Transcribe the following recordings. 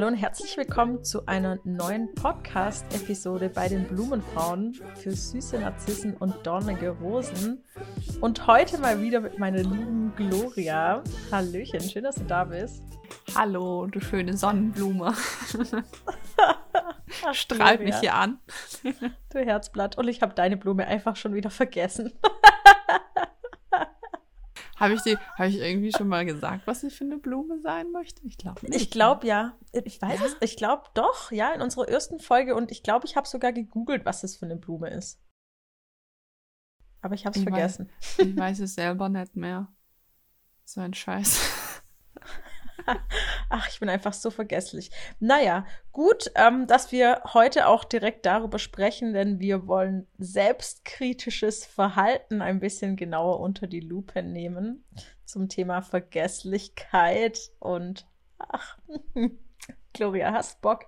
Hallo und herzlich willkommen zu einer neuen Podcast-Episode bei den Blumenfrauen für süße Narzissen und dornige Rosen. Und heute mal wieder mit meiner lieben Gloria. Hallöchen, schön, dass du da bist. Hallo, du schöne Sonnenblume. Strahlt mich hier an. du Herzblatt. Und ich habe deine Blume einfach schon wieder vergessen. Habe ich, hab ich irgendwie schon mal gesagt, was ich für eine Blume sein möchte? Ich glaube nicht. Ich glaube ja. Ich weiß ja? es. Ich glaube doch, ja, in unserer ersten Folge. Und ich glaube, ich habe sogar gegoogelt, was das für eine Blume ist. Aber ich habe es vergessen. Weiß, ich weiß es selber nicht mehr. So ein Scheiß. Ach, ich bin einfach so vergesslich. Naja, gut, ähm, dass wir heute auch direkt darüber sprechen, denn wir wollen selbstkritisches Verhalten ein bisschen genauer unter die Lupe nehmen zum Thema Vergesslichkeit und ach, Gloria, hast Bock?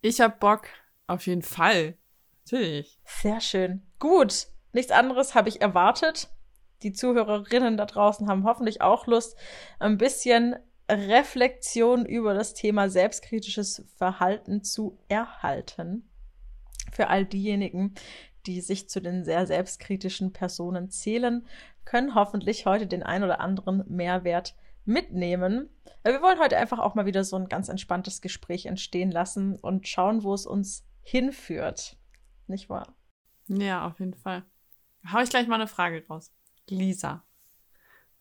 Ich hab Bock, auf jeden Fall. Natürlich. Sehr schön. Gut, nichts anderes habe ich erwartet. Die Zuhörerinnen da draußen haben hoffentlich auch Lust, ein bisschen Reflexion über das Thema selbstkritisches Verhalten zu erhalten. Für all diejenigen, die sich zu den sehr selbstkritischen Personen zählen, können hoffentlich heute den ein oder anderen Mehrwert mitnehmen. Wir wollen heute einfach auch mal wieder so ein ganz entspanntes Gespräch entstehen lassen und schauen, wo es uns hinführt. Nicht wahr? Ja, auf jeden Fall. Hau ich gleich mal eine Frage raus. Lisa,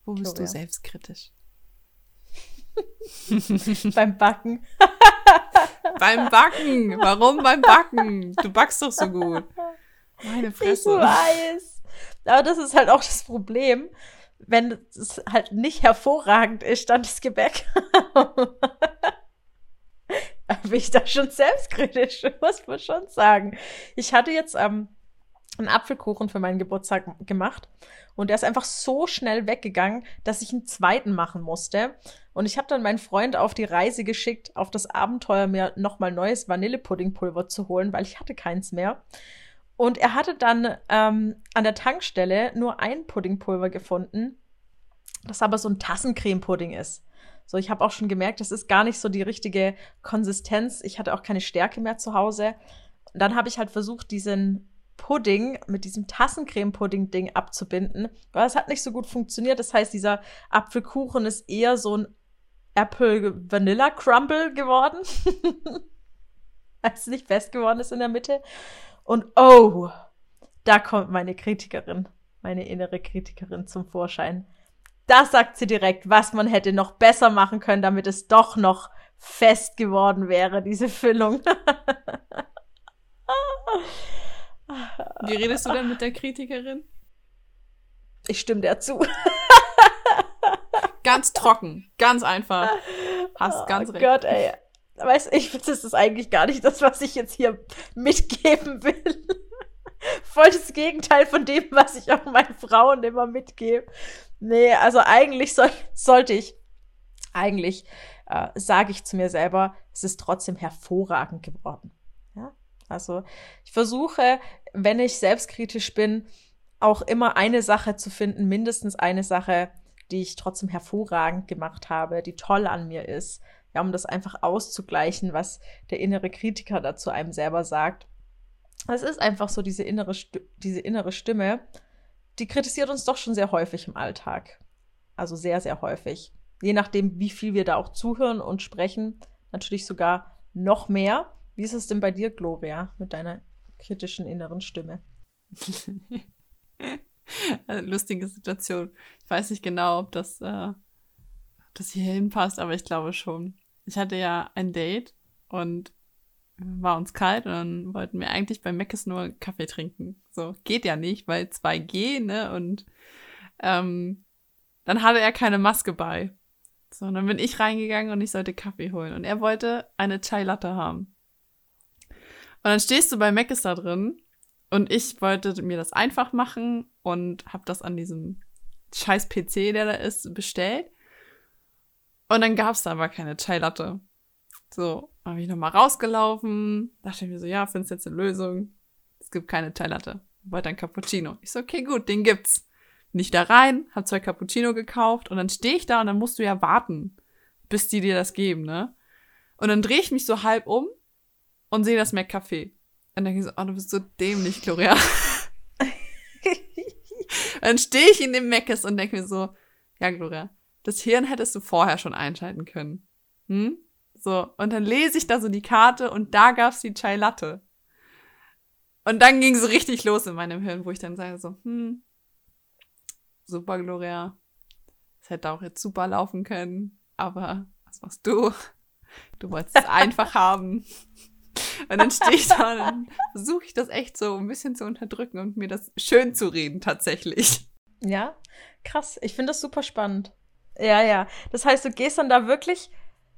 wo bist Gloria. du selbstkritisch? beim Backen. beim Backen. Warum beim Backen? Du backst doch so gut. Meine Fresse. Ich weiß. Aber das ist halt auch das Problem, wenn es halt nicht hervorragend ist, dann das Gebäck. bin ich da schon selbstkritisch, muss man schon sagen. Ich hatte jetzt ähm, einen Apfelkuchen für meinen Geburtstag gemacht und der ist einfach so schnell weggegangen, dass ich einen zweiten machen musste. Und ich habe dann meinen Freund auf die Reise geschickt, auf das Abenteuer, mir nochmal neues Vanillepuddingpulver zu holen, weil ich hatte keins mehr. Und er hatte dann ähm, an der Tankstelle nur ein Puddingpulver gefunden, das aber so ein Tassencreme-Pudding ist. So, ich habe auch schon gemerkt, das ist gar nicht so die richtige Konsistenz. Ich hatte auch keine Stärke mehr zu Hause. Und dann habe ich halt versucht, diesen Pudding mit diesem Tassencreme-Pudding-Ding abzubinden. Aber es hat nicht so gut funktioniert. Das heißt, dieser Apfelkuchen ist eher so ein Apple Vanilla Crumble geworden. Als es nicht fest geworden ist in der Mitte. Und oh, da kommt meine Kritikerin, meine innere Kritikerin zum Vorschein. Da sagt sie direkt, was man hätte noch besser machen können, damit es doch noch fest geworden wäre, diese Füllung. Wie redest du denn mit der Kritikerin? Ich stimme dir zu. ganz trocken, ganz einfach. Hast oh ganz recht. Gott, ey. Weißt ich finde, das ist eigentlich gar nicht das, was ich jetzt hier mitgeben will. Voll das Gegenteil von dem, was ich auch meinen Frauen immer mitgebe. Nee, also eigentlich soll, sollte ich, eigentlich äh, sage ich zu mir selber, es ist trotzdem hervorragend geworden. Ja? Also ich versuche, wenn ich selbstkritisch bin, auch immer eine Sache zu finden, mindestens eine Sache, die ich trotzdem hervorragend gemacht habe, die toll an mir ist, ja, um das einfach auszugleichen, was der innere Kritiker dazu einem selber sagt. Es ist einfach so diese innere, diese innere Stimme, die kritisiert uns doch schon sehr häufig im Alltag. Also sehr, sehr häufig. Je nachdem, wie viel wir da auch zuhören und sprechen, natürlich sogar noch mehr. Wie ist es denn bei dir, Gloria, mit deiner kritischen inneren Stimme? Lustige Situation. Ich weiß nicht genau, ob das, äh, ob das hier hinpasst, aber ich glaube schon. Ich hatte ja ein Date und war uns kalt und dann wollten wir eigentlich bei Meckes nur Kaffee trinken. So, geht ja nicht, weil 2G, ne? Und ähm, dann hatte er keine Maske bei. So, und dann bin ich reingegangen und ich sollte Kaffee holen. Und er wollte eine Chai Latte haben. Und dann stehst du bei Meckes da drin und ich wollte mir das einfach machen und habe das an diesem scheiß PC, der da ist, bestellt. Und dann gab es da aber keine Chai Latte. So, habe ich nochmal rausgelaufen, dachte mir so, ja, findest jetzt eine Lösung. Es gibt keine Chai Latte. Wollte ein Cappuccino. Ich so, okay, gut, den gibt's. Nicht da rein, hab zwei Cappuccino gekauft und dann stehe ich da und dann musst du ja warten, bis die dir das geben, ne? Und dann drehe ich mich so halb um und sehe das McCafé. Und dann denke ich so, oh, du bist so dämlich, Gloria. dann stehe ich in dem Meckes und denke mir so, ja, Gloria, das Hirn hättest du vorher schon einschalten können. Hm? So, und dann lese ich da so die Karte und da gab's die Chai Latte. Und dann ging so richtig los in meinem Hirn, wo ich dann sage so, hm, super, Gloria. Es hätte auch jetzt super laufen können, aber was machst du? Du wolltest es einfach haben. Und dann stehe ich da und dann versuche ich das echt so ein bisschen zu unterdrücken und mir das schön zu reden tatsächlich. Ja, krass. Ich finde das super spannend. Ja, ja. Das heißt, du gehst dann da wirklich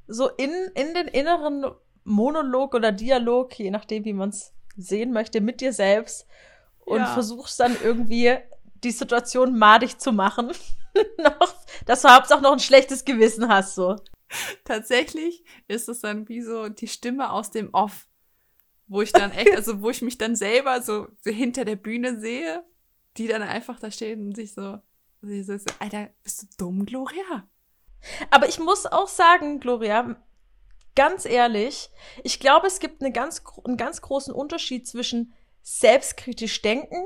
so in, in den inneren Monolog oder Dialog, je nachdem, wie man es sehen möchte, mit dir selbst und ja. versuchst dann irgendwie die Situation madig zu machen. noch, dass du auch noch ein schlechtes Gewissen hast, so. Tatsächlich ist es dann wie so die Stimme aus dem Off, wo ich dann echt, also wo ich mich dann selber so, so hinter der Bühne sehe, die dann einfach da steht und sich so, so, so, Alter, bist du dumm, Gloria? Aber ich muss auch sagen, Gloria, ganz ehrlich, ich glaube, es gibt eine ganz, einen ganz großen Unterschied zwischen selbstkritisch denken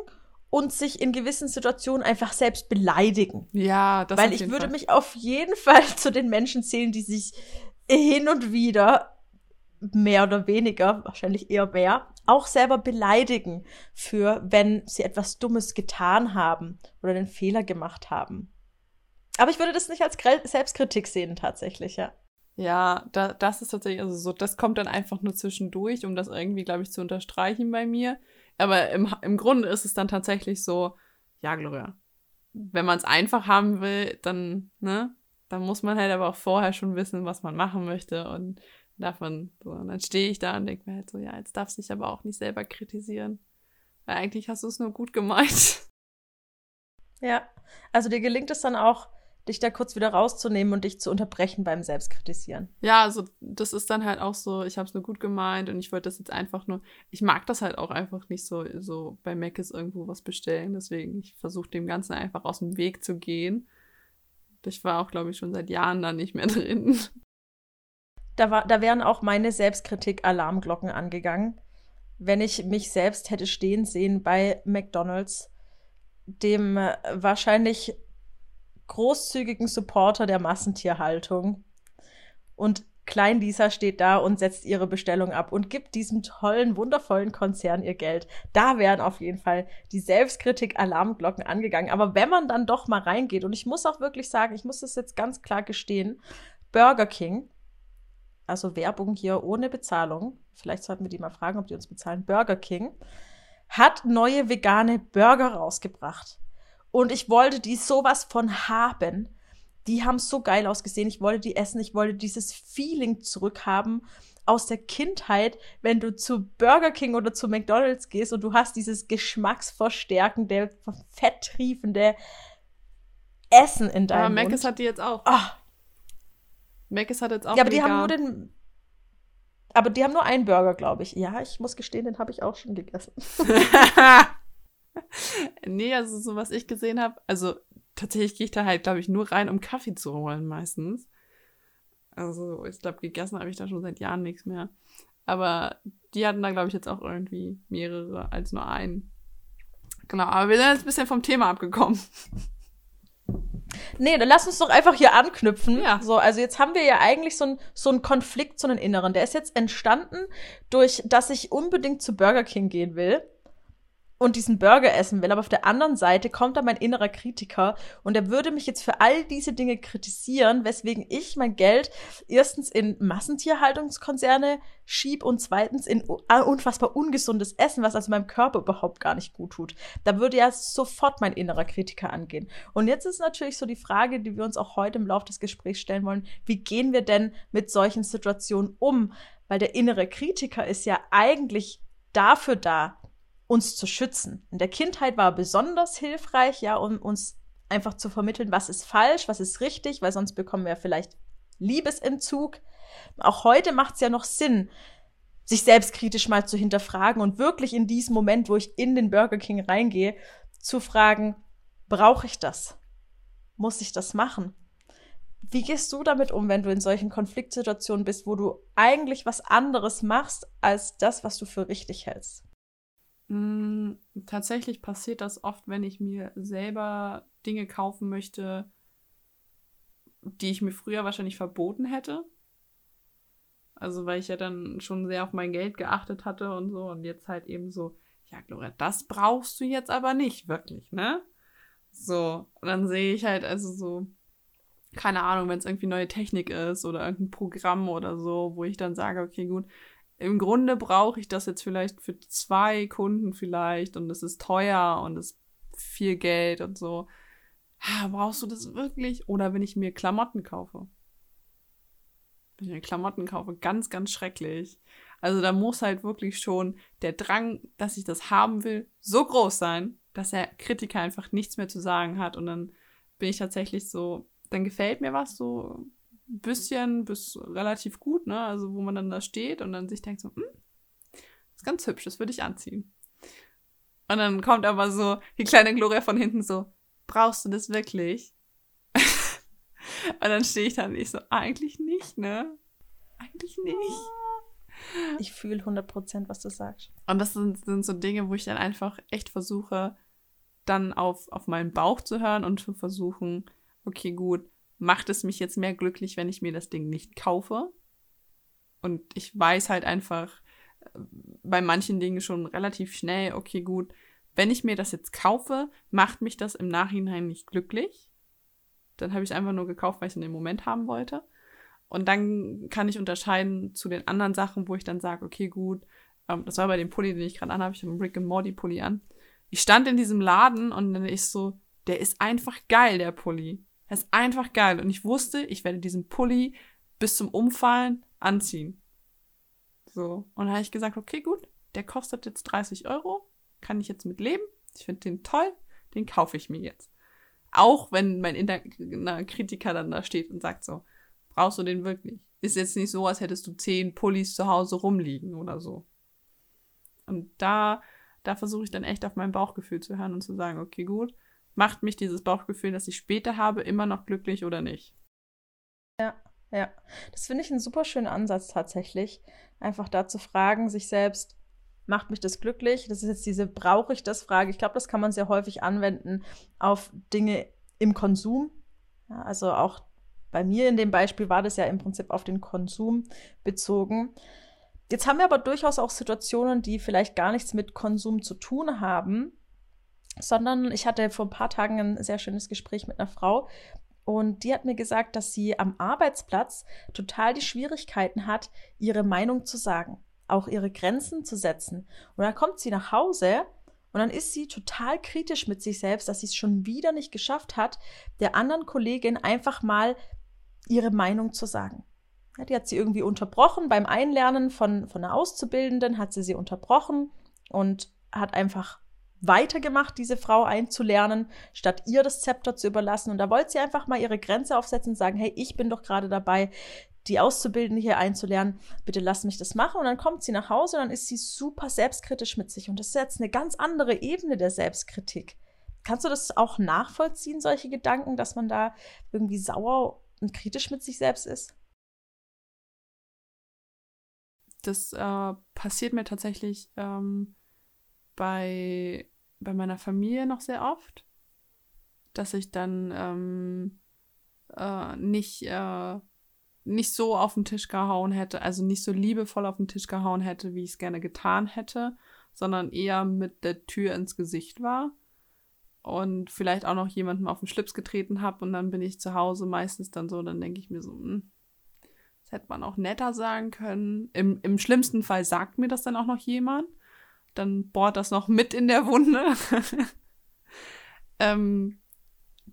und sich in gewissen Situationen einfach selbst beleidigen. Ja, das Weil ich würde Fall. mich auf jeden Fall zu den Menschen zählen, die sich hin und wieder mehr oder weniger, wahrscheinlich eher mehr, auch selber beleidigen für, wenn sie etwas Dummes getan haben oder einen Fehler gemacht haben. Aber ich würde das nicht als Selbstkritik sehen, tatsächlich, ja. Ja, da, das ist tatsächlich, also so, das kommt dann einfach nur zwischendurch, um das irgendwie, glaube ich, zu unterstreichen bei mir. Aber im, im Grunde ist es dann tatsächlich so, ja, Gloria, wenn man es einfach haben will, dann, ne, dann muss man halt aber auch vorher schon wissen, was man machen möchte und davon, so, und dann stehe ich da und denke mir halt so, ja, jetzt darfst du dich aber auch nicht selber kritisieren. Weil eigentlich hast du es nur gut gemeint. Ja, also dir gelingt es dann auch, dich da kurz wieder rauszunehmen und dich zu unterbrechen beim Selbstkritisieren. Ja, also das ist dann halt auch so, ich habe es nur gut gemeint und ich wollte das jetzt einfach nur, ich mag das halt auch einfach nicht so, so bei Mac ist irgendwo was bestellen, deswegen ich versuche dem Ganzen einfach aus dem Weg zu gehen. Ich war auch, glaube ich, schon seit Jahren da nicht mehr drin. Da, war, da wären auch meine Selbstkritik-Alarmglocken angegangen, wenn ich mich selbst hätte stehen sehen bei McDonald's, dem äh, wahrscheinlich großzügigen Supporter der Massentierhaltung. Und Klein Lisa steht da und setzt ihre Bestellung ab und gibt diesem tollen, wundervollen Konzern ihr Geld. Da wären auf jeden Fall die Selbstkritik-Alarmglocken angegangen. Aber wenn man dann doch mal reingeht, und ich muss auch wirklich sagen, ich muss das jetzt ganz klar gestehen, Burger King, also Werbung hier ohne Bezahlung, vielleicht sollten wir die mal fragen, ob die uns bezahlen, Burger King, hat neue vegane Burger rausgebracht. Und ich wollte die sowas von haben. Die haben so geil ausgesehen. Ich wollte die essen. Ich wollte dieses Feeling zurückhaben aus der Kindheit, wenn du zu Burger King oder zu McDonald's gehst und du hast dieses geschmacksverstärkende, fetttriefende Essen in deinem Aber Mund. Mc's hat die jetzt auch. Oh. Mc's hat jetzt auch. Ja, aber die haben nur den. Aber die haben nur einen Burger, glaube ich. Ja, ich muss gestehen, den habe ich auch schon gegessen. nee, also so was ich gesehen habe, also tatsächlich gehe ich da halt, glaube ich, nur rein, um Kaffee zu holen meistens. Also ich glaube, gegessen habe ich da schon seit Jahren nichts mehr. Aber die hatten da, glaube ich, jetzt auch irgendwie mehrere als nur einen. Genau, aber wir sind jetzt ein bisschen vom Thema abgekommen. Nee, dann lass uns doch einfach hier anknüpfen. Ja. So, also jetzt haben wir ja eigentlich so, ein, so einen Konflikt, so einen inneren. Der ist jetzt entstanden durch, dass ich unbedingt zu Burger King gehen will und diesen Burger essen will. Aber auf der anderen Seite kommt da mein innerer Kritiker und er würde mich jetzt für all diese Dinge kritisieren, weswegen ich mein Geld erstens in Massentierhaltungskonzerne schieb und zweitens in unfassbar ungesundes Essen, was also meinem Körper überhaupt gar nicht gut tut. Da würde ja sofort mein innerer Kritiker angehen. Und jetzt ist natürlich so die Frage, die wir uns auch heute im Laufe des Gesprächs stellen wollen, wie gehen wir denn mit solchen Situationen um? Weil der innere Kritiker ist ja eigentlich dafür da, uns zu schützen. In der Kindheit war besonders hilfreich, ja, um uns einfach zu vermitteln, was ist falsch, was ist richtig, weil sonst bekommen wir vielleicht Liebesentzug. Auch heute macht es ja noch Sinn, sich selbstkritisch mal zu hinterfragen und wirklich in diesem Moment, wo ich in den Burger King reingehe, zu fragen, brauche ich das? Muss ich das machen? Wie gehst du damit um, wenn du in solchen Konfliktsituationen bist, wo du eigentlich was anderes machst als das, was du für richtig hältst? Mm, tatsächlich passiert das oft, wenn ich mir selber Dinge kaufen möchte, die ich mir früher wahrscheinlich verboten hätte. Also weil ich ja dann schon sehr auf mein Geld geachtet hatte und so und jetzt halt eben so, ja, Gloria, das brauchst du jetzt aber nicht wirklich, ne? So, und dann sehe ich halt also so, keine Ahnung, wenn es irgendwie neue Technik ist oder irgendein Programm oder so, wo ich dann sage, okay, gut, im Grunde brauche ich das jetzt vielleicht für zwei Kunden vielleicht und es ist teuer und es ist viel Geld und so. Brauchst du das wirklich? Oder wenn ich mir Klamotten kaufe. Wenn ich mir Klamotten kaufe, ganz, ganz schrecklich. Also da muss halt wirklich schon der Drang, dass ich das haben will, so groß sein, dass der Kritiker einfach nichts mehr zu sagen hat. Und dann bin ich tatsächlich so, dann gefällt mir was so bisschen bis relativ gut, ne? Also wo man dann da steht und dann sich denkt so, hm, ist ganz hübsch, das würde ich anziehen. Und dann kommt aber so die kleine Gloria von hinten so, brauchst du das wirklich? und dann stehe ich da und ich so, eigentlich nicht, ne? Eigentlich nicht. Ich fühle 100%, was du sagst. Und das sind, sind so Dinge, wo ich dann einfach echt versuche, dann auf, auf meinen Bauch zu hören und zu versuchen, okay, gut, macht es mich jetzt mehr glücklich, wenn ich mir das Ding nicht kaufe? Und ich weiß halt einfach äh, bei manchen Dingen schon relativ schnell, okay, gut, wenn ich mir das jetzt kaufe, macht mich das im Nachhinein nicht glücklich. Dann habe ich es einfach nur gekauft, weil ich es in dem Moment haben wollte. Und dann kann ich unterscheiden zu den anderen Sachen, wo ich dann sage, okay, gut, ähm, das war bei dem Pulli, den ich gerade anhabe, ich habe einen Rick and Morty Pulli an. Ich stand in diesem Laden und dann ist so, der ist einfach geil, der Pulli. Er ist einfach geil. Und ich wusste, ich werde diesen Pulli bis zum Umfallen anziehen. So. Und dann habe ich gesagt, okay, gut, der kostet jetzt 30 Euro. Kann ich jetzt mit leben. Ich finde den toll. Den kaufe ich mir jetzt. Auch wenn mein innerer Kritiker dann da steht und sagt so, brauchst du den wirklich? Ist jetzt nicht so, als hättest du zehn Pullis zu Hause rumliegen oder so. Und da, da versuche ich dann echt auf mein Bauchgefühl zu hören und zu sagen, okay, gut, macht mich dieses Bauchgefühl, das ich später habe, immer noch glücklich oder nicht? Ja, ja. Das finde ich einen super schönen Ansatz tatsächlich. Einfach da zu fragen, sich selbst, macht mich das glücklich? Das ist jetzt diese brauche ich das Frage. Ich glaube, das kann man sehr häufig anwenden auf Dinge im Konsum. Ja, also auch bei mir in dem Beispiel war das ja im Prinzip auf den Konsum bezogen. Jetzt haben wir aber durchaus auch Situationen, die vielleicht gar nichts mit Konsum zu tun haben, sondern ich hatte vor ein paar Tagen ein sehr schönes Gespräch mit einer Frau und die hat mir gesagt, dass sie am Arbeitsplatz total die Schwierigkeiten hat, ihre Meinung zu sagen, auch ihre Grenzen zu setzen. Und dann kommt sie nach Hause und dann ist sie total kritisch mit sich selbst, dass sie es schon wieder nicht geschafft hat, der anderen Kollegin einfach mal ihre Meinung zu sagen. Ja, die hat sie irgendwie unterbrochen beim Einlernen von, von einer Auszubildenden, hat sie sie unterbrochen und hat einfach weitergemacht, diese Frau einzulernen, statt ihr das Zepter zu überlassen. Und da wollte sie einfach mal ihre Grenze aufsetzen und sagen, hey, ich bin doch gerade dabei, die Auszubildende hier einzulernen, bitte lass mich das machen. Und dann kommt sie nach Hause und dann ist sie super selbstkritisch mit sich. Und das ist jetzt eine ganz andere Ebene der Selbstkritik. Kannst du das auch nachvollziehen, solche Gedanken, dass man da irgendwie sauer und kritisch mit sich selbst ist? Das äh, passiert mir tatsächlich ähm, bei bei meiner Familie noch sehr oft, dass ich dann ähm, äh, nicht, äh, nicht so auf den Tisch gehauen hätte, also nicht so liebevoll auf den Tisch gehauen hätte, wie ich es gerne getan hätte, sondern eher mit der Tür ins Gesicht war und vielleicht auch noch jemandem auf den Schlips getreten habe und dann bin ich zu Hause meistens dann so, dann denke ich mir so, hm, das hätte man auch netter sagen können. Im, Im schlimmsten Fall sagt mir das dann auch noch jemand dann bohrt das noch mit in der Wunde. ähm,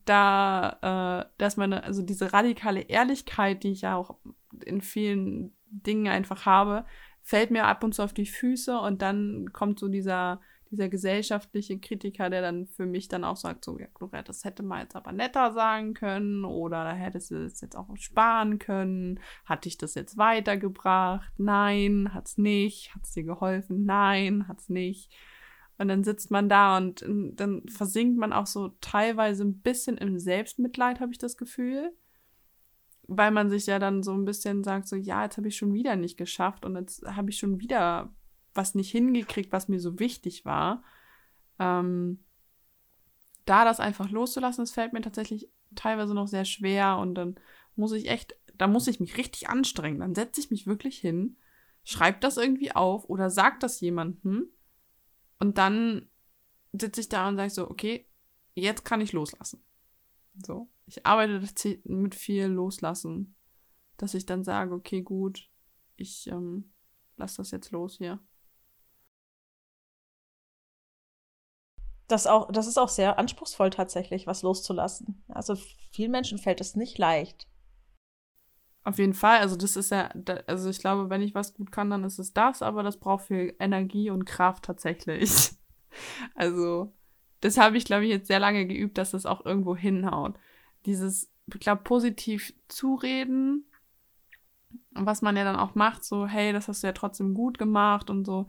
da, äh, dass meine, also diese radikale Ehrlichkeit, die ich ja auch in vielen Dingen einfach habe, fällt mir ab und zu auf die Füße und dann kommt so dieser dieser gesellschaftliche Kritiker, der dann für mich dann auch sagt, so, ja, Gloria, das hätte man jetzt aber netter sagen können oder da hättest du es jetzt auch sparen können. Hat dich das jetzt weitergebracht? Nein, hat's nicht. Hat's dir geholfen? Nein, hat's nicht. Und dann sitzt man da und dann versinkt man auch so teilweise ein bisschen im Selbstmitleid, habe ich das Gefühl. weil man sich ja dann so ein bisschen sagt, so, ja, jetzt habe ich schon wieder nicht geschafft und jetzt habe ich schon wieder was nicht hingekriegt, was mir so wichtig war. Ähm, da das einfach loszulassen, das fällt mir tatsächlich teilweise noch sehr schwer und dann muss ich echt, da muss ich mich richtig anstrengen. Dann setze ich mich wirklich hin, schreibe das irgendwie auf oder sag das jemandem und dann sitze ich da und sage so, okay, jetzt kann ich loslassen. So. Ich arbeite mit viel Loslassen, dass ich dann sage, okay, gut, ich ähm, lass das jetzt los hier. Das, auch, das ist auch sehr anspruchsvoll tatsächlich, was loszulassen. Also vielen Menschen fällt es nicht leicht. Auf jeden Fall, also das ist ja, also ich glaube, wenn ich was gut kann, dann ist es das, aber das braucht viel Energie und Kraft tatsächlich. Also das habe ich, glaube ich, jetzt sehr lange geübt, dass das auch irgendwo hinhaut. Dieses, ich glaube, positiv zureden, was man ja dann auch macht, so, hey, das hast du ja trotzdem gut gemacht und so,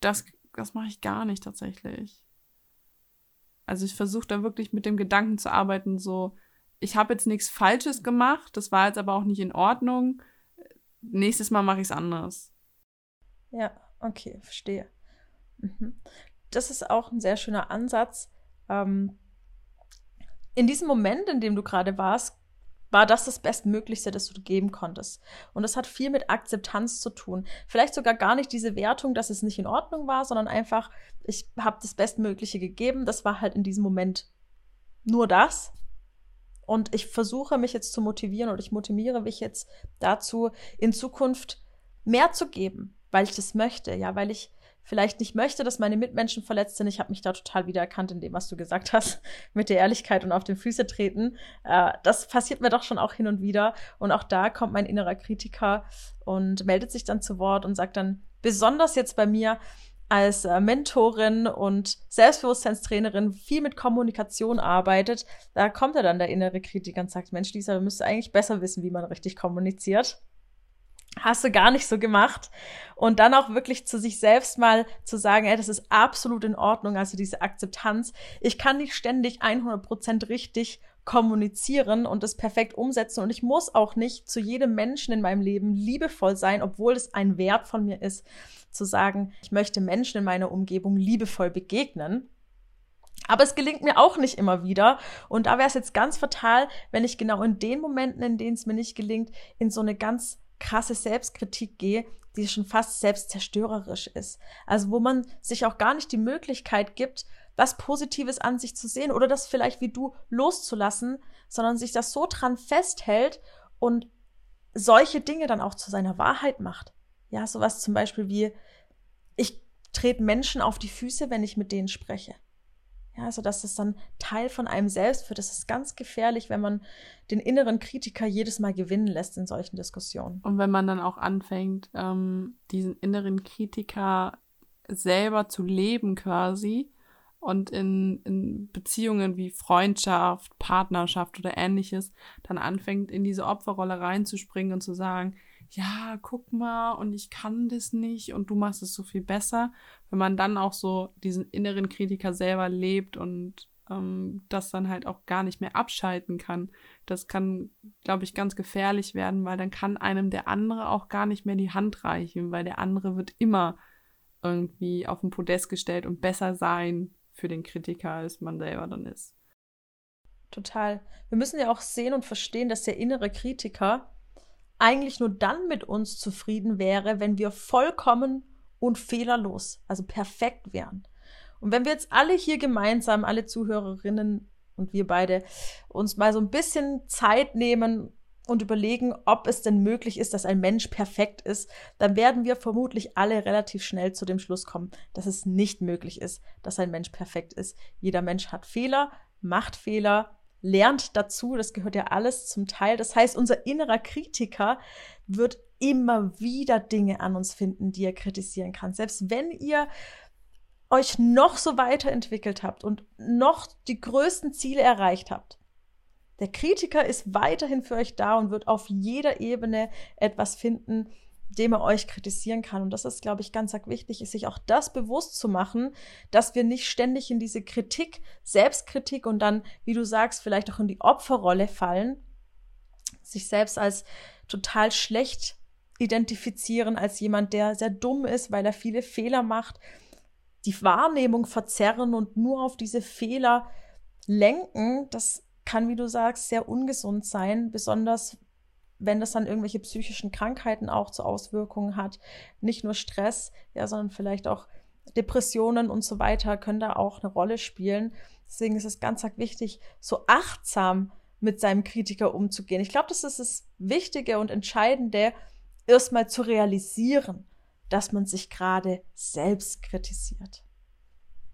das, das mache ich gar nicht tatsächlich. Also ich versuche da wirklich mit dem Gedanken zu arbeiten, so, ich habe jetzt nichts Falsches gemacht, das war jetzt aber auch nicht in Ordnung. Nächstes Mal mache ich es anders. Ja, okay, verstehe. Mhm das ist auch ein sehr schöner Ansatz. Ähm, in diesem Moment, in dem du gerade warst, war das das Bestmöglichste, das du geben konntest. Und das hat viel mit Akzeptanz zu tun. Vielleicht sogar gar nicht diese Wertung, dass es nicht in Ordnung war, sondern einfach, ich habe das Bestmögliche gegeben. Das war halt in diesem Moment nur das. Und ich versuche mich jetzt zu motivieren und ich motiviere mich jetzt dazu, in Zukunft mehr zu geben, weil ich das möchte, ja, weil ich vielleicht nicht möchte, dass meine Mitmenschen verletzt sind. Ich habe mich da total wiedererkannt in dem, was du gesagt hast, mit der Ehrlichkeit und auf den Füße treten. Äh, das passiert mir doch schon auch hin und wieder. Und auch da kommt mein innerer Kritiker und meldet sich dann zu Wort und sagt dann, besonders jetzt bei mir, als äh, Mentorin und Selbstbewusstseinstrainerin viel mit Kommunikation arbeitet, da kommt er dann der innere Kritiker und sagt, Mensch, Lisa, du müsstest eigentlich besser wissen, wie man richtig kommuniziert hast du gar nicht so gemacht. Und dann auch wirklich zu sich selbst mal zu sagen, ey, das ist absolut in Ordnung, also diese Akzeptanz. Ich kann nicht ständig 100% richtig kommunizieren und es perfekt umsetzen und ich muss auch nicht zu jedem Menschen in meinem Leben liebevoll sein, obwohl es ein Wert von mir ist, zu sagen, ich möchte Menschen in meiner Umgebung liebevoll begegnen. Aber es gelingt mir auch nicht immer wieder. Und da wäre es jetzt ganz fatal, wenn ich genau in den Momenten, in denen es mir nicht gelingt, in so eine ganz krasse Selbstkritik gehe, die schon fast selbstzerstörerisch ist. Also wo man sich auch gar nicht die Möglichkeit gibt, was Positives an sich zu sehen oder das vielleicht wie du loszulassen, sondern sich das so dran festhält und solche Dinge dann auch zu seiner Wahrheit macht. Ja, sowas zum Beispiel wie, ich trete Menschen auf die Füße, wenn ich mit denen spreche. Ja, also dass das dann Teil von einem selbst wird. Das ist ganz gefährlich, wenn man den inneren Kritiker jedes Mal gewinnen lässt in solchen Diskussionen. Und wenn man dann auch anfängt, ähm, diesen inneren Kritiker selber zu leben quasi und in, in Beziehungen wie Freundschaft, Partnerschaft oder ähnliches dann anfängt, in diese Opferrolle reinzuspringen und zu sagen, ja, guck mal, und ich kann das nicht und du machst es so viel besser. Wenn man dann auch so diesen inneren Kritiker selber lebt und ähm, das dann halt auch gar nicht mehr abschalten kann, das kann, glaube ich, ganz gefährlich werden, weil dann kann einem der andere auch gar nicht mehr die Hand reichen, weil der andere wird immer irgendwie auf den Podest gestellt und besser sein für den Kritiker, als man selber dann ist. Total. Wir müssen ja auch sehen und verstehen, dass der innere Kritiker eigentlich nur dann mit uns zufrieden wäre, wenn wir vollkommen und fehlerlos, also perfekt wären. Und wenn wir jetzt alle hier gemeinsam, alle Zuhörerinnen und wir beide, uns mal so ein bisschen Zeit nehmen und überlegen, ob es denn möglich ist, dass ein Mensch perfekt ist, dann werden wir vermutlich alle relativ schnell zu dem Schluss kommen, dass es nicht möglich ist, dass ein Mensch perfekt ist. Jeder Mensch hat Fehler, macht Fehler, lernt dazu, das gehört ja alles zum Teil. Das heißt, unser innerer Kritiker wird immer wieder Dinge an uns finden, die er kritisieren kann. Selbst wenn ihr euch noch so weiterentwickelt habt und noch die größten Ziele erreicht habt. Der Kritiker ist weiterhin für euch da und wird auf jeder Ebene etwas finden, dem er euch kritisieren kann. Und das ist, glaube ich, ganz wichtig, ist sich auch das bewusst zu machen, dass wir nicht ständig in diese Kritik, Selbstkritik und dann, wie du sagst, vielleicht auch in die Opferrolle fallen, sich selbst als total schlecht identifizieren, als jemand, der sehr dumm ist, weil er viele Fehler macht, die Wahrnehmung verzerren und nur auf diese Fehler lenken, das kann, wie du sagst, sehr ungesund sein, besonders wenn das dann irgendwelche psychischen Krankheiten auch zur Auswirkungen hat. Nicht nur Stress, ja, sondern vielleicht auch Depressionen und so weiter können da auch eine Rolle spielen. Deswegen ist es ganz, ganz wichtig, so achtsam mit seinem Kritiker umzugehen. Ich glaube, das ist das Wichtige und Entscheidende, erstmal zu realisieren, dass man sich gerade selbst kritisiert.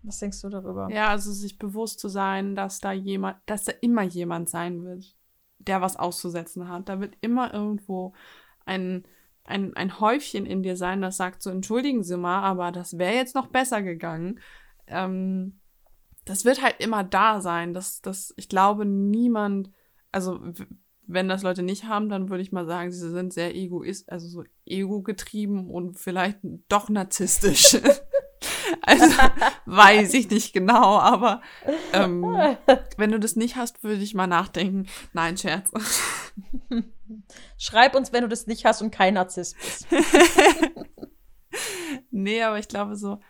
Was denkst du darüber? Ja, also sich bewusst zu sein, dass da jemand, dass da immer jemand sein wird, der was auszusetzen hat. Da wird immer irgendwo ein, ein, ein Häufchen in dir sein, das sagt so, entschuldigen Sie mal, aber das wäre jetzt noch besser gegangen. Ähm, das wird halt immer da sein. Das, das, ich glaube, niemand, also wenn das Leute nicht haben, dann würde ich mal sagen, sie sind sehr egoist, also so ego-getrieben und vielleicht doch narzisstisch. also weiß ich nicht genau, aber ähm, wenn du das nicht hast, würde ich mal nachdenken. Nein, Scherz. Schreib uns, wenn du das nicht hast und kein Narzisst bist. nee, aber ich glaube so,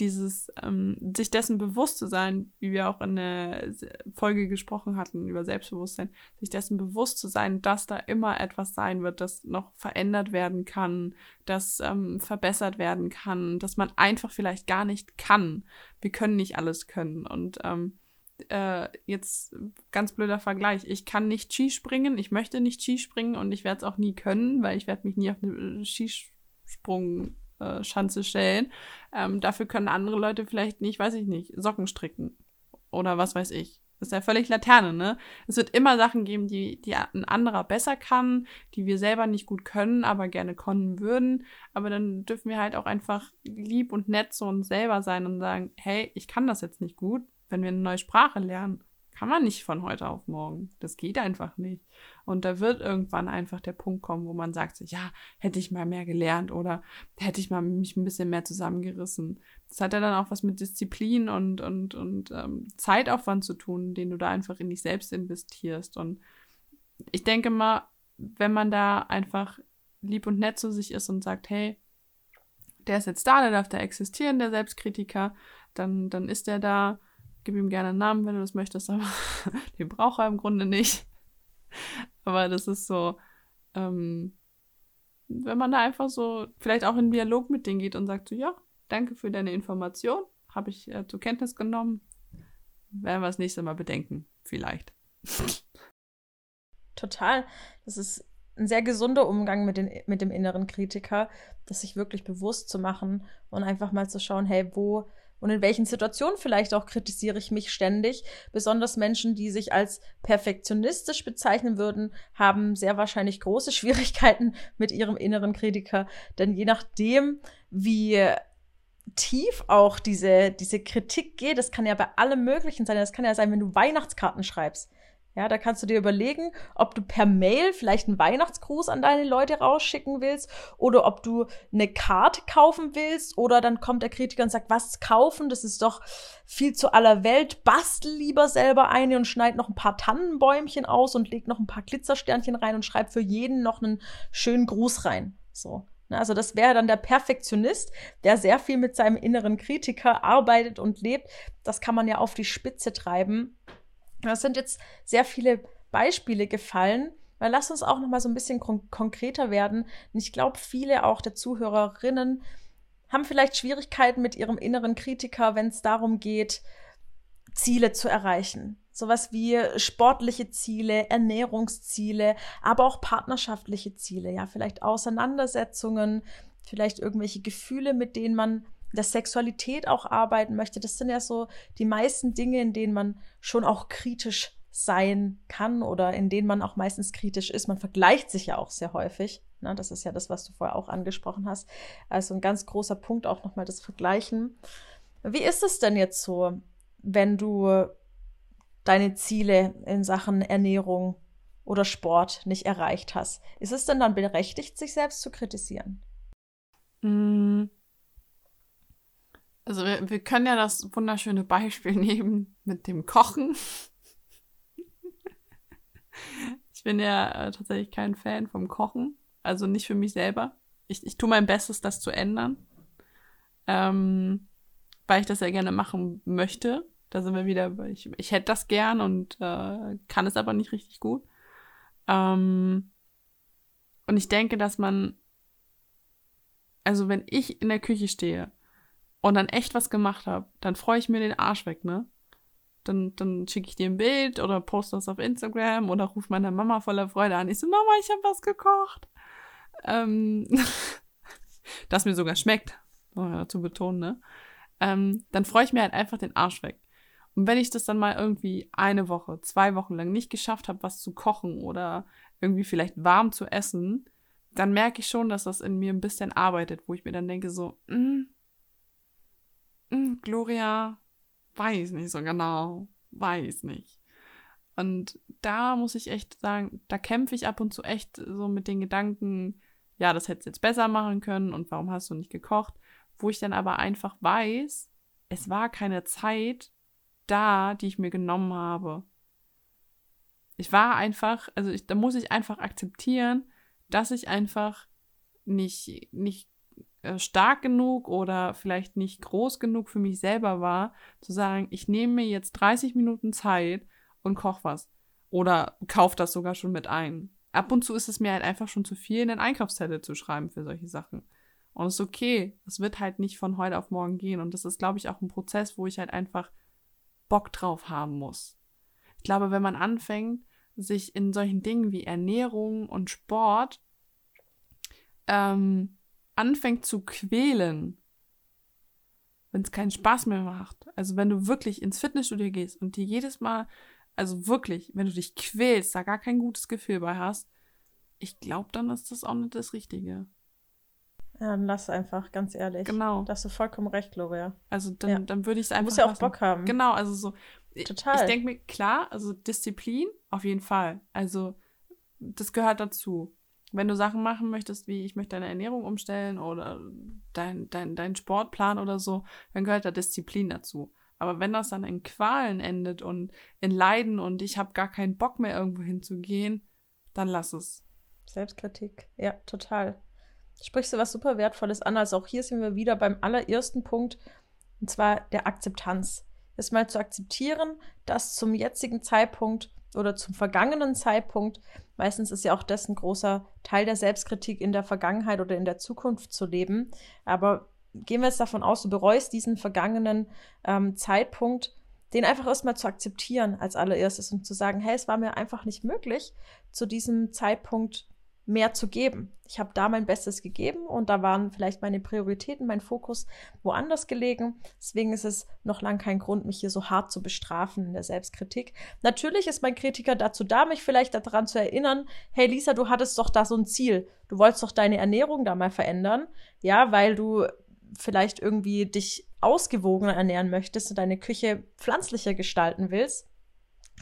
dieses, ähm, sich dessen bewusst zu sein, wie wir auch in der Folge gesprochen hatten über Selbstbewusstsein, sich dessen bewusst zu sein, dass da immer etwas sein wird, das noch verändert werden kann, das ähm, verbessert werden kann, dass man einfach vielleicht gar nicht kann. Wir können nicht alles können. Und ähm, äh, jetzt ganz blöder Vergleich. Ich kann nicht Skispringen, ich möchte nicht Skispringen und ich werde es auch nie können, weil ich werde mich nie auf eine Skisprung äh, Schanze stellen. Ähm, dafür können andere Leute vielleicht nicht, weiß ich nicht, Socken stricken oder was weiß ich. Das ist ja völlig Laterne, ne? Es wird immer Sachen geben, die, die ein anderer besser kann, die wir selber nicht gut können, aber gerne können würden. Aber dann dürfen wir halt auch einfach lieb und nett zu uns selber sein und sagen, hey, ich kann das jetzt nicht gut, wenn wir eine neue Sprache lernen kann man nicht von heute auf morgen. Das geht einfach nicht. Und da wird irgendwann einfach der Punkt kommen, wo man sagt, so, ja, hätte ich mal mehr gelernt oder hätte ich mal mich ein bisschen mehr zusammengerissen. Das hat ja dann auch was mit Disziplin und, und, und ähm, Zeitaufwand zu tun, den du da einfach in dich selbst investierst. Und ich denke mal, wenn man da einfach lieb und nett zu sich ist und sagt, hey, der ist jetzt da, der darf da existieren, der Selbstkritiker, dann, dann ist der da Gib ihm gerne einen Namen, wenn du das möchtest, aber den braucht er im Grunde nicht. Aber das ist so, ähm, wenn man da einfach so vielleicht auch in Dialog mit denen geht und sagt so, ja, danke für deine Information, habe ich äh, zur Kenntnis genommen, werden wir das nächste Mal bedenken, vielleicht. Total. Das ist ein sehr gesunder Umgang mit, den, mit dem inneren Kritiker, das sich wirklich bewusst zu machen und einfach mal zu schauen, hey, wo und in welchen Situationen vielleicht auch kritisiere ich mich ständig. Besonders Menschen, die sich als perfektionistisch bezeichnen würden, haben sehr wahrscheinlich große Schwierigkeiten mit ihrem inneren Kritiker. Denn je nachdem, wie tief auch diese, diese Kritik geht, das kann ja bei allem Möglichen sein. Das kann ja sein, wenn du Weihnachtskarten schreibst. Ja, da kannst du dir überlegen, ob du per Mail vielleicht einen Weihnachtsgruß an deine Leute rausschicken willst oder ob du eine Karte kaufen willst oder dann kommt der Kritiker und sagt, was kaufen, das ist doch viel zu aller Welt, bastel lieber selber eine und schneid noch ein paar Tannenbäumchen aus und leg noch ein paar Glitzersternchen rein und schreib für jeden noch einen schönen Gruß rein. So. Ne, also das wäre dann der Perfektionist, der sehr viel mit seinem inneren Kritiker arbeitet und lebt. Das kann man ja auf die Spitze treiben. Das sind jetzt sehr viele Beispiele gefallen. Weil lass uns auch noch mal so ein bisschen kon konkreter werden. Und ich glaube, viele auch der Zuhörerinnen haben vielleicht Schwierigkeiten mit ihrem inneren Kritiker, wenn es darum geht, Ziele zu erreichen. Sowas wie sportliche Ziele, Ernährungsziele, aber auch partnerschaftliche Ziele, ja, vielleicht Auseinandersetzungen, vielleicht irgendwelche Gefühle, mit denen man der Sexualität auch arbeiten möchte. Das sind ja so die meisten Dinge, in denen man schon auch kritisch sein kann oder in denen man auch meistens kritisch ist. Man vergleicht sich ja auch sehr häufig. Ne? Das ist ja das, was du vorher auch angesprochen hast. Also ein ganz großer Punkt auch nochmal das Vergleichen. Wie ist es denn jetzt so, wenn du deine Ziele in Sachen Ernährung oder Sport nicht erreicht hast? Ist es denn dann berechtigt, sich selbst zu kritisieren? Mm, also wir, wir können ja das wunderschöne Beispiel nehmen mit dem Kochen. Ich bin ja äh, tatsächlich kein Fan vom Kochen. Also nicht für mich selber. Ich, ich tue mein Bestes, das zu ändern. Ähm, weil ich das ja gerne machen möchte. Da sind wir wieder, ich, ich hätte das gern und äh, kann es aber nicht richtig gut. Ähm, und ich denke, dass man, also wenn ich in der Küche stehe und dann echt was gemacht habe, dann freue ich mir den Arsch weg, ne? Dann, dann schicke ich dir ein Bild oder poste das auf Instagram oder rufe meine Mama voller Freude an. Ich so, Mama, ich habe was gekocht. Ähm, das mir sogar schmeckt, zu betonen, ne? Ähm, dann freue ich mir halt einfach den Arsch weg. Und wenn ich das dann mal irgendwie eine Woche, zwei Wochen lang nicht geschafft habe, was zu kochen oder irgendwie vielleicht warm zu essen, dann merke ich schon, dass das in mir ein bisschen arbeitet, wo ich mir dann denke so, mm, Gloria, weiß nicht so genau, weiß nicht. Und da muss ich echt sagen, da kämpfe ich ab und zu echt so mit den Gedanken, ja, das hättest du jetzt besser machen können und warum hast du nicht gekocht? Wo ich dann aber einfach weiß, es war keine Zeit da, die ich mir genommen habe. Ich war einfach, also ich, da muss ich einfach akzeptieren, dass ich einfach nicht, nicht stark genug oder vielleicht nicht groß genug für mich selber war, zu sagen, ich nehme mir jetzt 30 Minuten Zeit und koch was. Oder kauf das sogar schon mit ein. Ab und zu ist es mir halt einfach schon zu viel, in den Einkaufszettel zu schreiben für solche Sachen. Und es ist okay. Es wird halt nicht von heute auf morgen gehen. Und das ist, glaube ich, auch ein Prozess, wo ich halt einfach Bock drauf haben muss. Ich glaube, wenn man anfängt, sich in solchen Dingen wie Ernährung und Sport ähm, anfängt zu quälen, wenn es keinen Spaß mehr macht, also wenn du wirklich ins Fitnessstudio gehst und dir jedes Mal, also wirklich, wenn du dich quälst, da gar kein gutes Gefühl bei hast, ich glaube, dann ist das auch nicht das Richtige. Ja, dann lass einfach, ganz ehrlich. Genau. Da hast du vollkommen recht, Gloria. Also dann, ja. dann würde ich es einfach. Du musst ja auch Bock haben. Genau, also so. Total. Ich, ich denke mir, klar, also Disziplin auf jeden Fall. Also das gehört dazu. Wenn du Sachen machen möchtest, wie ich möchte deine Ernährung umstellen oder dein, dein, dein Sportplan oder so, dann gehört da Disziplin dazu. Aber wenn das dann in Qualen endet und in Leiden und ich habe gar keinen Bock mehr irgendwo hinzugehen, dann lass es. Selbstkritik, ja, total. Sprichst du was super Wertvolles an. Also auch hier sind wir wieder beim allerersten Punkt, und zwar der Akzeptanz. Es mal zu akzeptieren, dass zum jetzigen Zeitpunkt oder zum vergangenen Zeitpunkt, meistens ist ja auch das ein großer Teil der Selbstkritik in der Vergangenheit oder in der Zukunft zu leben. Aber gehen wir jetzt davon aus, du bereust diesen vergangenen ähm, Zeitpunkt, den einfach erstmal zu akzeptieren als allererstes und zu sagen, hey, es war mir einfach nicht möglich, zu diesem Zeitpunkt mehr zu geben. Ich habe da mein Bestes gegeben und da waren vielleicht meine Prioritäten, mein Fokus woanders gelegen. Deswegen ist es noch lang kein Grund, mich hier so hart zu bestrafen in der Selbstkritik. Natürlich ist mein Kritiker dazu da, mich vielleicht daran zu erinnern, hey Lisa, du hattest doch da so ein Ziel. Du wolltest doch deine Ernährung da mal verändern. Ja, weil du vielleicht irgendwie dich ausgewogener ernähren möchtest und deine Küche pflanzlicher gestalten willst.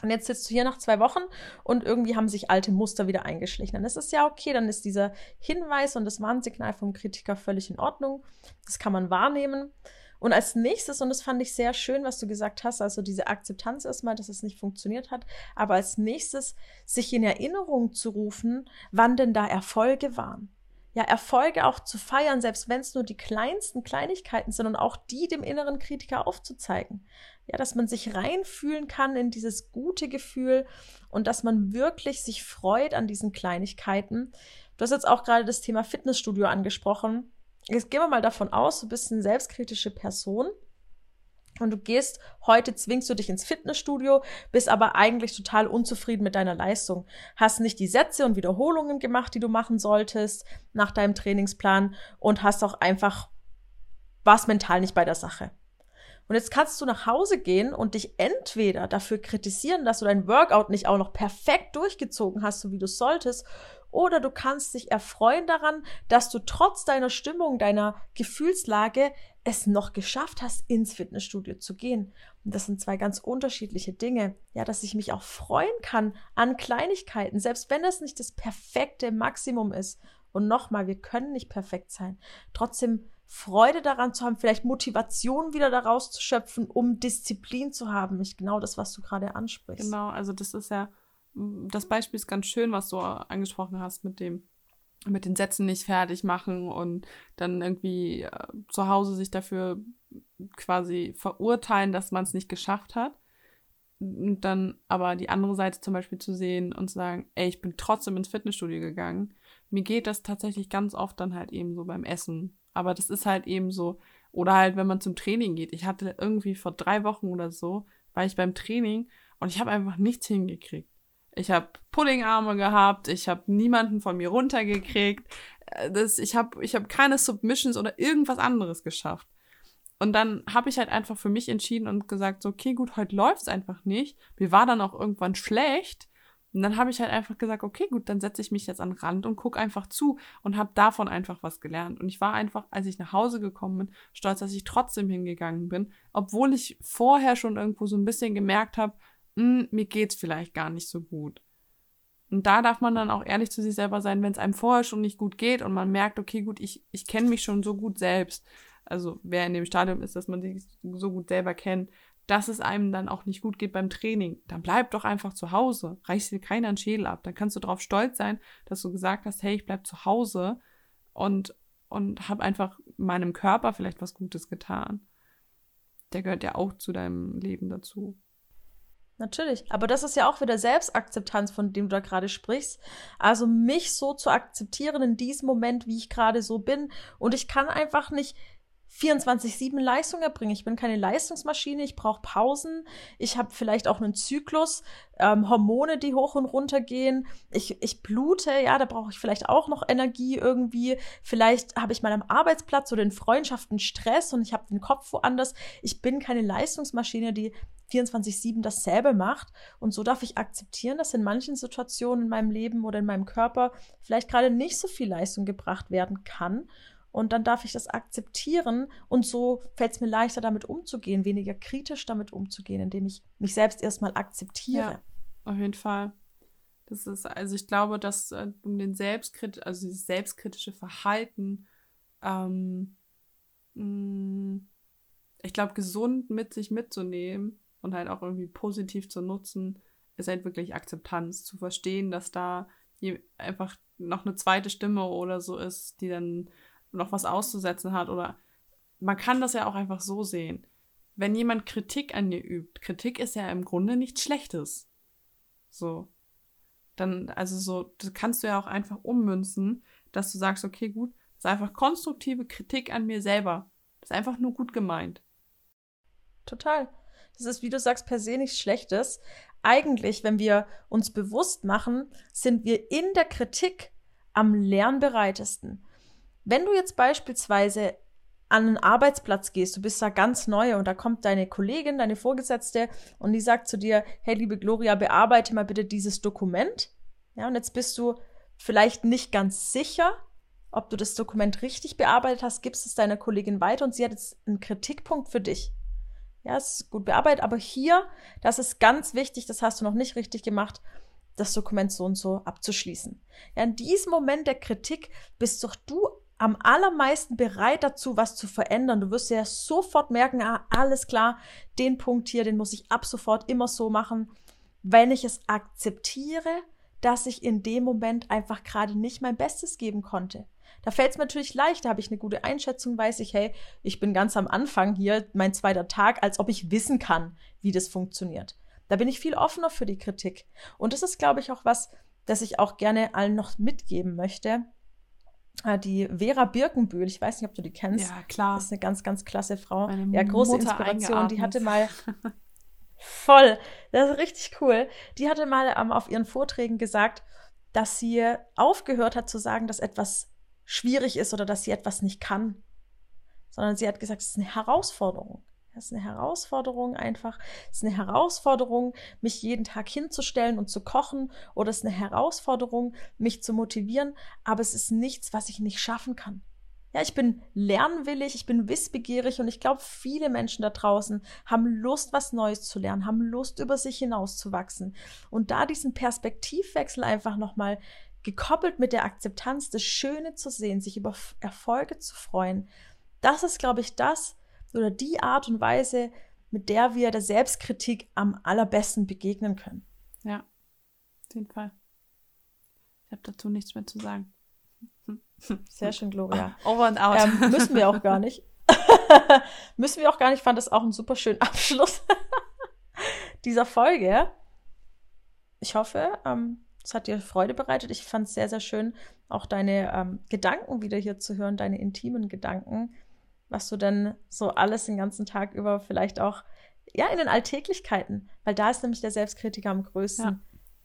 Und jetzt sitzt du hier nach zwei Wochen und irgendwie haben sich alte Muster wieder eingeschlichen. Dann ist es ja okay, dann ist dieser Hinweis und das Warnsignal vom Kritiker völlig in Ordnung. Das kann man wahrnehmen. Und als nächstes, und das fand ich sehr schön, was du gesagt hast, also diese Akzeptanz erstmal, dass es nicht funktioniert hat, aber als nächstes sich in Erinnerung zu rufen, wann denn da Erfolge waren ja, Erfolge auch zu feiern, selbst wenn es nur die kleinsten Kleinigkeiten sind und auch die dem inneren Kritiker aufzuzeigen. Ja, dass man sich reinfühlen kann in dieses gute Gefühl und dass man wirklich sich freut an diesen Kleinigkeiten. Du hast jetzt auch gerade das Thema Fitnessstudio angesprochen. Jetzt gehen wir mal davon aus, du bist eine selbstkritische Person und du gehst heute, zwingst du dich ins Fitnessstudio, bist aber eigentlich total unzufrieden mit deiner Leistung. Hast nicht die Sätze und Wiederholungen gemacht, die du machen solltest nach deinem Trainingsplan und hast auch einfach, warst mental nicht bei der Sache. Und jetzt kannst du nach Hause gehen und dich entweder dafür kritisieren, dass du dein Workout nicht auch noch perfekt durchgezogen hast, so wie du es solltest, oder du kannst dich erfreuen daran, dass du trotz deiner Stimmung, deiner Gefühlslage es noch geschafft hast, ins Fitnessstudio zu gehen. Und das sind zwei ganz unterschiedliche Dinge. Ja, dass ich mich auch freuen kann an Kleinigkeiten, selbst wenn das nicht das perfekte Maximum ist. Und nochmal, wir können nicht perfekt sein. Trotzdem Freude daran zu haben, vielleicht Motivation wieder daraus zu schöpfen, um Disziplin zu haben. Nicht genau das, was du gerade ansprichst. Genau, also das ist ja das Beispiel ist ganz schön, was du angesprochen hast mit dem, mit den Sätzen nicht fertig machen und dann irgendwie äh, zu Hause sich dafür quasi verurteilen, dass man es nicht geschafft hat. Und dann aber die andere Seite zum Beispiel zu sehen und zu sagen, ey, ich bin trotzdem ins Fitnessstudio gegangen. Mir geht das tatsächlich ganz oft dann halt eben so beim Essen. Aber das ist halt eben so, oder halt, wenn man zum Training geht. Ich hatte irgendwie vor drei Wochen oder so, war ich beim Training und ich habe einfach nichts hingekriegt. Ich habe Puddingarme gehabt, ich habe niemanden von mir runtergekriegt. Äh, das, ich habe ich hab keine Submissions oder irgendwas anderes geschafft. Und dann habe ich halt einfach für mich entschieden und gesagt, so, okay, gut, heute läuft's einfach nicht. Mir war dann auch irgendwann schlecht. Und dann habe ich halt einfach gesagt, okay, gut, dann setze ich mich jetzt an den Rand und gucke einfach zu und habe davon einfach was gelernt. Und ich war einfach, als ich nach Hause gekommen bin, stolz, dass ich trotzdem hingegangen bin, obwohl ich vorher schon irgendwo so ein bisschen gemerkt habe, hm, mir geht's vielleicht gar nicht so gut. Und da darf man dann auch ehrlich zu sich selber sein, wenn es einem vorher schon nicht gut geht und man merkt, okay, gut, ich, ich kenne mich schon so gut selbst. Also wer in dem Stadium ist, dass man sich so gut selber kennt, dass es einem dann auch nicht gut geht beim Training, dann bleib doch einfach zu Hause. Reichst dir keiner einen Schädel ab. Dann kannst du darauf stolz sein, dass du gesagt hast, hey, ich bleib zu Hause und, und habe einfach meinem Körper vielleicht was Gutes getan. Der gehört ja auch zu deinem Leben dazu. Natürlich. Aber das ist ja auch wieder Selbstakzeptanz, von dem du da gerade sprichst. Also mich so zu akzeptieren in diesem Moment, wie ich gerade so bin. Und ich kann einfach nicht 24-7 Leistung erbringen. Ich bin keine Leistungsmaschine, ich brauche Pausen, ich habe vielleicht auch einen Zyklus, ähm, Hormone, die hoch und runter gehen. Ich, ich blute, ja, da brauche ich vielleicht auch noch Energie irgendwie. Vielleicht habe ich mal am Arbeitsplatz oder in Freundschaften Stress und ich habe den Kopf woanders. Ich bin keine Leistungsmaschine, die 24-7 dasselbe macht. Und so darf ich akzeptieren, dass in manchen Situationen in meinem Leben oder in meinem Körper vielleicht gerade nicht so viel Leistung gebracht werden kann. Und dann darf ich das akzeptieren und so fällt es mir leichter, damit umzugehen, weniger kritisch damit umzugehen, indem ich mich selbst erstmal akzeptiere. Ja, auf jeden Fall. Das ist, also ich glaube, dass äh, um den Selbstkrit also dieses selbstkritische Verhalten, ähm, mh, mm, ich glaube, gesund mit sich mitzunehmen und halt auch irgendwie positiv zu nutzen, ist halt wirklich Akzeptanz, zu verstehen, dass da einfach noch eine zweite Stimme oder so ist, die dann noch was auszusetzen hat oder man kann das ja auch einfach so sehen. Wenn jemand Kritik an dir übt, Kritik ist ja im Grunde nichts Schlechtes. So. Dann, also so, das kannst du ja auch einfach ummünzen, dass du sagst, okay, gut, das ist einfach konstruktive Kritik an mir selber. Das ist einfach nur gut gemeint. Total. Das ist, wie du sagst, per se nichts Schlechtes. Eigentlich, wenn wir uns bewusst machen, sind wir in der Kritik am lernbereitesten. Wenn du jetzt beispielsweise an einen Arbeitsplatz gehst, du bist da ganz neu und da kommt deine Kollegin, deine Vorgesetzte und die sagt zu dir, hey liebe Gloria, bearbeite mal bitte dieses Dokument. Ja, und jetzt bist du vielleicht nicht ganz sicher, ob du das Dokument richtig bearbeitet hast, gibst es deiner Kollegin weiter und sie hat jetzt einen Kritikpunkt für dich. Ja, es ist gut bearbeitet, aber hier, das ist ganz wichtig, das hast du noch nicht richtig gemacht, das Dokument so und so abzuschließen. Ja, in diesem Moment der Kritik bist doch du am allermeisten bereit dazu, was zu verändern. Du wirst ja sofort merken, ah, alles klar, den Punkt hier, den muss ich ab sofort immer so machen, wenn ich es akzeptiere, dass ich in dem Moment einfach gerade nicht mein Bestes geben konnte. Da fällt es mir natürlich leicht, da habe ich eine gute Einschätzung, weiß ich, hey, ich bin ganz am Anfang hier, mein zweiter Tag, als ob ich wissen kann, wie das funktioniert. Da bin ich viel offener für die Kritik. Und das ist, glaube ich, auch was, das ich auch gerne allen noch mitgeben möchte die Vera Birkenbühl, ich weiß nicht, ob du die kennst. Ja, klar. Das ist eine ganz, ganz klasse Frau. Meine ja, große Mutter Inspiration. Eingeatmet. Die hatte mal voll, das ist richtig cool. Die hatte mal ähm, auf ihren Vorträgen gesagt, dass sie aufgehört hat zu sagen, dass etwas schwierig ist oder dass sie etwas nicht kann, sondern sie hat gesagt, es ist eine Herausforderung. Das ist eine Herausforderung einfach. Es ist eine Herausforderung, mich jeden Tag hinzustellen und zu kochen. Oder es ist eine Herausforderung, mich zu motivieren. Aber es ist nichts, was ich nicht schaffen kann. Ja, ich bin lernwillig, ich bin wissbegierig und ich glaube, viele Menschen da draußen haben Lust, was Neues zu lernen, haben Lust, über sich hinauszuwachsen. Und da diesen Perspektivwechsel einfach nochmal gekoppelt mit der Akzeptanz, das Schöne zu sehen, sich über Erfolge zu freuen, das ist, glaube ich, das, oder die Art und Weise, mit der wir der Selbstkritik am allerbesten begegnen können. Ja. Auf jeden Fall. Ich habe dazu nichts mehr zu sagen. Sehr schön, Gloria. Over and out. Ähm, müssen wir auch gar nicht. müssen wir auch gar nicht. Ich fand das auch einen super schönen Abschluss dieser Folge. Ich hoffe, ähm, es hat dir Freude bereitet. Ich fand es sehr, sehr schön, auch deine ähm, Gedanken wieder hier zu hören, deine intimen Gedanken, was du denn so alles den ganzen Tag über vielleicht auch, ja, in den Alltäglichkeiten, weil da ist nämlich der Selbstkritiker am größten. Ja.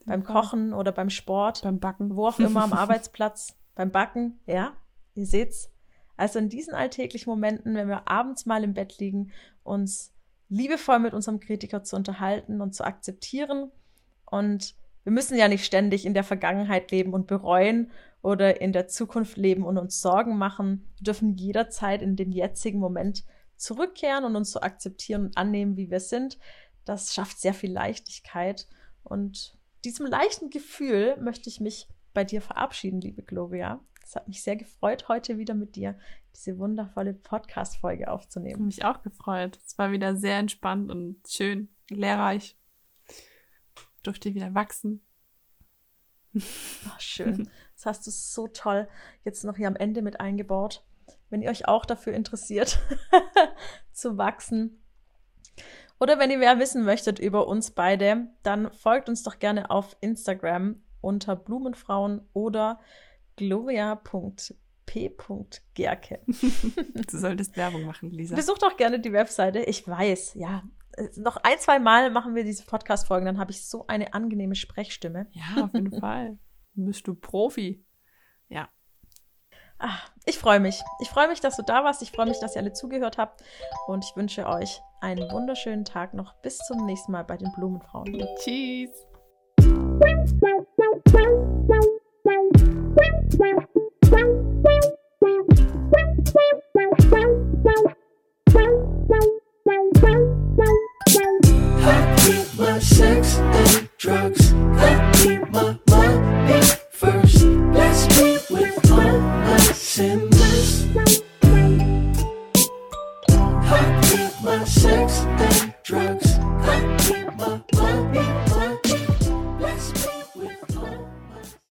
Beim Kochen oder beim Sport, beim Backen. wo auch immer am Arbeitsplatz, beim Backen, ja, ihr seht's. Also in diesen alltäglichen Momenten, wenn wir abends mal im Bett liegen, uns liebevoll mit unserem Kritiker zu unterhalten und zu akzeptieren. Und wir müssen ja nicht ständig in der Vergangenheit leben und bereuen oder in der Zukunft leben und uns Sorgen machen. Wir dürfen jederzeit in den jetzigen Moment zurückkehren und uns so akzeptieren und annehmen, wie wir sind. Das schafft sehr viel Leichtigkeit. Und diesem leichten Gefühl möchte ich mich bei dir verabschieden, liebe Gloria. Es hat mich sehr gefreut, heute wieder mit dir diese wundervolle Podcast-Folge aufzunehmen. Mich auch gefreut. Es war wieder sehr entspannt und schön, lehrreich. Durfte wieder wachsen. Ach, schön. Das hast du so toll jetzt noch hier am Ende mit eingebaut. Wenn ihr euch auch dafür interessiert, zu wachsen, oder wenn ihr mehr wissen möchtet über uns beide, dann folgt uns doch gerne auf Instagram unter Blumenfrauen oder gloria.p.gerke. du solltest Werbung machen, Lisa. Besucht doch gerne die Webseite. Ich weiß, ja. Noch ein, zwei Mal machen wir diese Podcast-Folgen, dann habe ich so eine angenehme Sprechstimme. Ja, auf jeden Fall. Bist du Profi. Ja. Ach, ich freue mich. Ich freue mich, dass du da warst. Ich freue mich, dass ihr alle zugehört habt. Und ich wünsche euch einen wunderschönen Tag noch. Bis zum nächsten Mal bei den Blumenfrauen. Tschüss. I keep my sex and drugs.